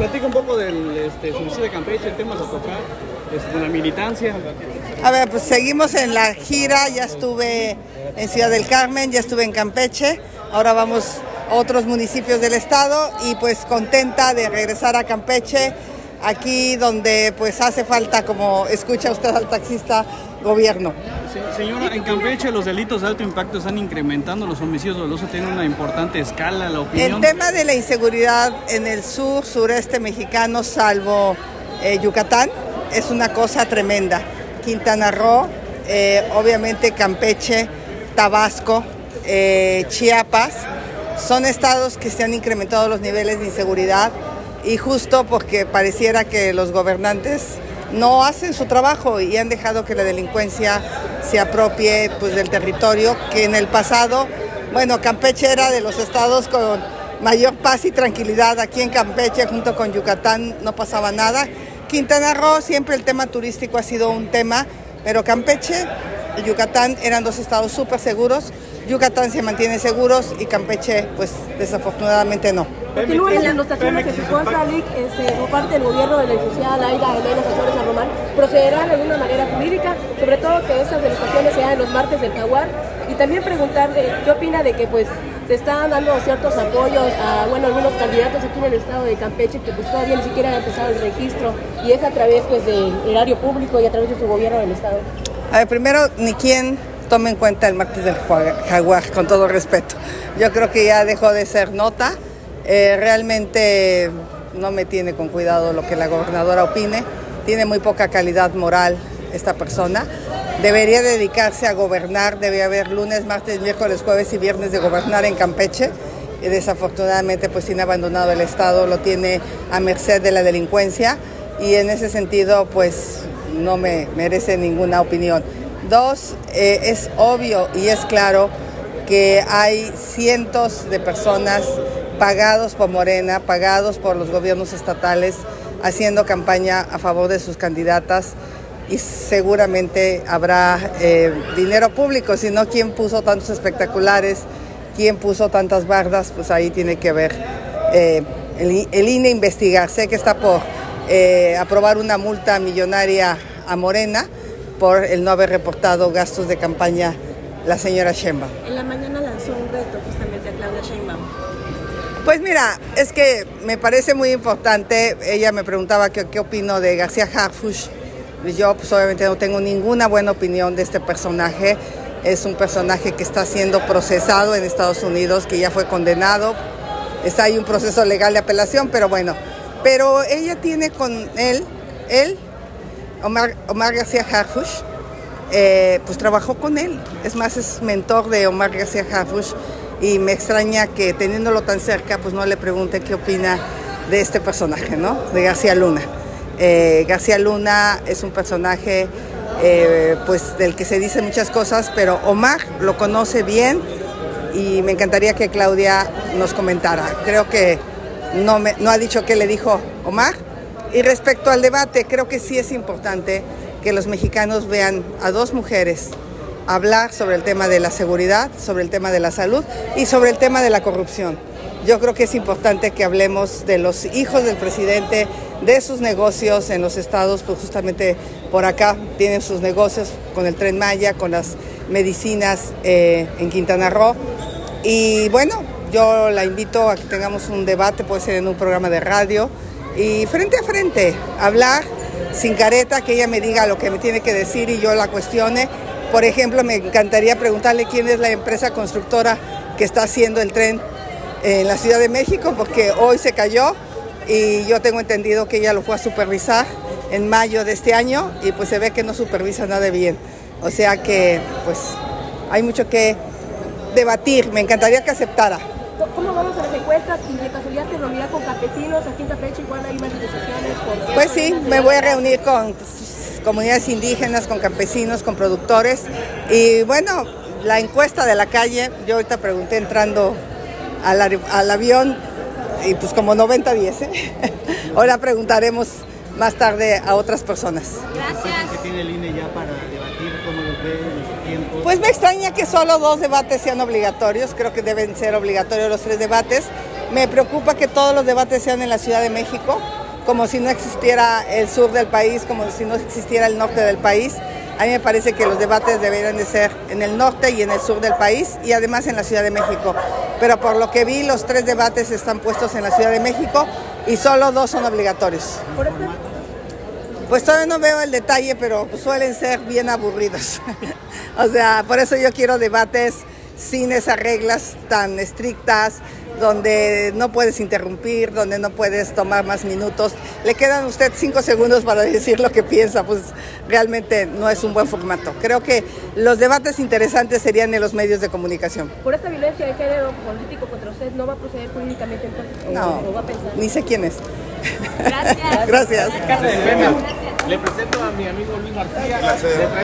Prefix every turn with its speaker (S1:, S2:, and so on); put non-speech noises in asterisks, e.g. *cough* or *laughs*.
S1: platica un poco del este, de Campeche, el tema a tocar, este, de la militancia.
S2: A ver, pues seguimos en la gira, ya estuve en Ciudad del Carmen, ya estuve en Campeche, ahora vamos a otros municipios del estado y pues contenta de regresar a Campeche, aquí donde pues hace falta, como escucha usted al taxista, gobierno.
S1: señora, en Campeche los delitos de alto impacto están incrementando, los homicidios dolosos tienen una importante escala, la opinión.
S2: El tema de la inseguridad en el sur, sureste mexicano, salvo eh, Yucatán, es una cosa tremenda. Quintana Roo, eh, obviamente Campeche, Tabasco, eh, Chiapas, son estados que se han incrementado los niveles de inseguridad y justo porque pareciera que los gobernantes no hacen su trabajo y han dejado que la delincuencia se apropie pues, del territorio que en el pasado, bueno, Campeche era de los estados con mayor paz y tranquilidad. Aquí en Campeche, junto con Yucatán, no pasaba nada. Quintana Roo, siempre el tema turístico ha sido un tema, pero Campeche y Yucatán eran dos estados súper seguros. Yucatán se mantiene seguros y Campeche, pues desafortunadamente no.
S3: Continúan las anotaciones que se encuentra este, por parte del gobierno de la licenciada Laida Elena Sánchez San Román procederán de alguna manera jurídica, sobre todo que estas demostraciones sean los martes del Jaguar, y también preguntarle qué opina de que pues se están dando ciertos apoyos a bueno algunos candidatos aquí en el estado de Campeche que pues todavía ni siquiera han empezado el registro y es a través pues del erario público y a través de su gobierno del estado.
S2: A ver, primero, ni quién tome en cuenta el martes del jaguar, con todo respeto. Yo creo que ya dejó de ser nota. Eh, realmente no me tiene con cuidado lo que la gobernadora opine. Tiene muy poca calidad moral esta persona. Debería dedicarse a gobernar, debe haber lunes, martes, miércoles, jueves y viernes de gobernar en Campeche. Y desafortunadamente pues tiene abandonado el Estado, lo tiene a merced de la delincuencia y en ese sentido pues no me merece ninguna opinión. Dos, eh, es obvio y es claro que hay cientos de personas pagados por Morena, pagados por los gobiernos estatales, haciendo campaña a favor de sus candidatas y seguramente habrá eh, dinero público, si no, ¿quién puso tantos espectaculares? ¿Quién puso tantas bardas? Pues ahí tiene que ver eh, el, el, INE investigar. Sé que está por eh, aprobar una multa millonaria a Morena por el no haber reportado gastos de campaña la señora Sheinbaum.
S3: En la mañana lanzó un reto justamente a Claudia Sheinbaum
S2: pues mira, es que me parece muy importante. Ella me preguntaba qué, qué opino de García Harfush. Yo pues obviamente no tengo ninguna buena opinión de este personaje. Es un personaje que está siendo procesado en Estados Unidos, que ya fue condenado. Está ahí un proceso legal de apelación, pero bueno. Pero ella tiene con él, él, Omar, Omar García Harfush, eh, pues trabajó con él. Es más, es mentor de Omar García Harfush y me extraña que teniéndolo tan cerca, pues no le pregunte qué opina de este personaje, ¿no? De García Luna. Eh, García Luna es un personaje eh, pues del que se dicen muchas cosas, pero Omar lo conoce bien y me encantaría que Claudia nos comentara. Creo que no, me, no ha dicho qué le dijo Omar. Y respecto al debate, creo que sí es importante que los mexicanos vean a dos mujeres hablar sobre el tema de la seguridad, sobre el tema de la salud y sobre el tema de la corrupción. Yo creo que es importante que hablemos de los hijos del presidente, de sus negocios en los estados, pues justamente por acá tienen sus negocios con el tren Maya, con las medicinas eh, en Quintana Roo. Y bueno, yo la invito a que tengamos un debate, puede ser en un programa de radio, y frente a frente, hablar sin careta, que ella me diga lo que me tiene que decir y yo la cuestione por ejemplo, me encantaría preguntarle quién es la empresa constructora que está haciendo el tren en la Ciudad de México, porque hoy se cayó y yo tengo entendido que ella lo fue a supervisar en mayo de este año y pues se ve que no supervisa nada bien. O sea que pues hay mucho que debatir, me encantaría que aceptara.
S3: ¿Cómo vamos a las encuestas? ¿Y de casualidad se reunirá con campesinos aquí en Campeche? Igual hay manifestaciones?
S2: Pues sí, me voy a reunir con comunidades indígenas, con campesinos, con productores. Y bueno, la encuesta de la calle, yo ahorita pregunté entrando al, al avión y pues como 90-10. ¿eh? *laughs* Ahora preguntaremos más tarde a otras personas.
S1: Gracias. ¿Qué tiene el INE ya para debatir cómo los ve en su tiempo?
S2: Pues me extraña que solo dos debates sean obligatorios, creo que deben ser obligatorios los tres debates. Me preocupa que todos los debates sean en la Ciudad de México, como si no existiera el sur del país, como si no existiera el norte del país. A mí me parece que los debates deberían de ser en el norte y en el sur del país y además en la Ciudad de México. Pero por lo que vi, los tres debates están puestos en la Ciudad de México y solo dos son obligatorios. Pues todavía no veo el detalle, pero suelen ser bien aburridos. *laughs* o sea, por eso yo quiero debates sin esas reglas tan estrictas, donde no puedes interrumpir, donde no puedes tomar más minutos. Le quedan a usted cinco segundos para decir lo que piensa, pues realmente no es un buen formato. Creo que los debates interesantes serían en los medios de comunicación.
S3: Por esta violencia de género político contra usted, ¿no va a proceder jurídicamente entonces?
S2: No,
S3: ¿O va a pensar?
S2: ni sé quién es.
S4: Gracias. *laughs*
S2: Gracias.
S5: Le presento a mi amigo Luis García.